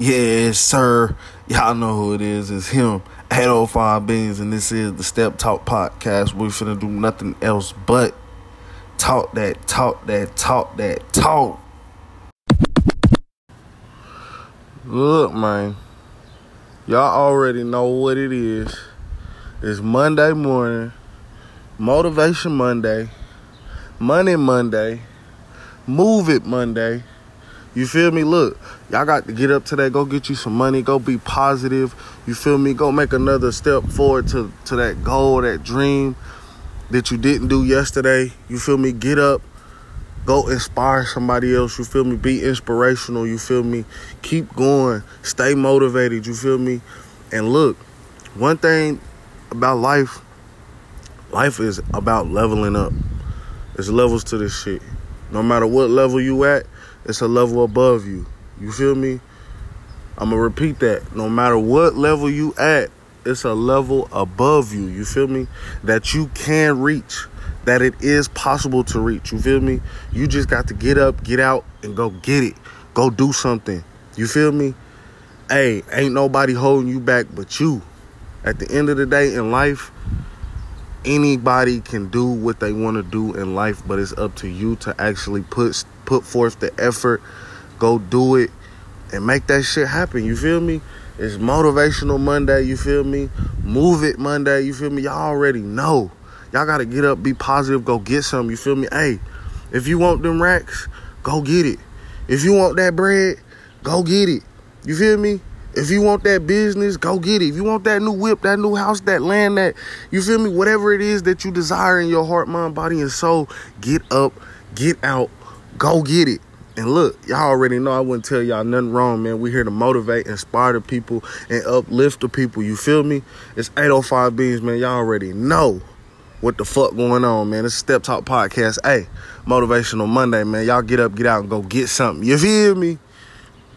Yes, sir. Y'all know who it is. It's him. Head 805 Beans, and this is the Step Talk Podcast. We're finna do nothing else but talk that, talk that, talk that, talk. Look, man. Y'all already know what it is. It's Monday morning, Motivation Monday, Money Monday, Move It Monday. You feel me? Look, y'all got to get up today. Go get you some money. Go be positive. You feel me? Go make another step forward to, to that goal, that dream that you didn't do yesterday. You feel me? Get up. Go inspire somebody else. You feel me? Be inspirational. You feel me? Keep going. Stay motivated. You feel me? And look, one thing about life, life is about leveling up. There's levels to this shit. No matter what level you at, it's a level above you. You feel me? I'm gonna repeat that. No matter what level you at, it's a level above you. You feel me? That you can reach. That it is possible to reach. You feel me? You just got to get up, get out, and go get it. Go do something. You feel me? Hey, ain't nobody holding you back but you. At the end of the day in life, anybody can do what they want to do in life, but it's up to you to actually put put forth the effort, go do it, and make that shit happen. You feel me? It's motivational Monday, you feel me? Move it Monday, you feel me? Y'all already know. Y'all gotta get up, be positive, go get some, you feel me? Hey, if you want them racks, go get it. If you want that bread, go get it. You feel me? If you want that business, go get it. If you want that new whip, that new house, that land, that you feel me, whatever it is that you desire in your heart, mind, body, and soul, get up, get out, go get it. And look, y'all already know I wouldn't tell y'all nothing wrong, man. We here to motivate, inspire the people, and uplift the people. You feel me? It's 805 Beans, man. Y'all already know what the fuck going on, man. It's Step Talk Podcast. Hey, motivational Monday, man. Y'all get up, get out, and go get something. You feel me?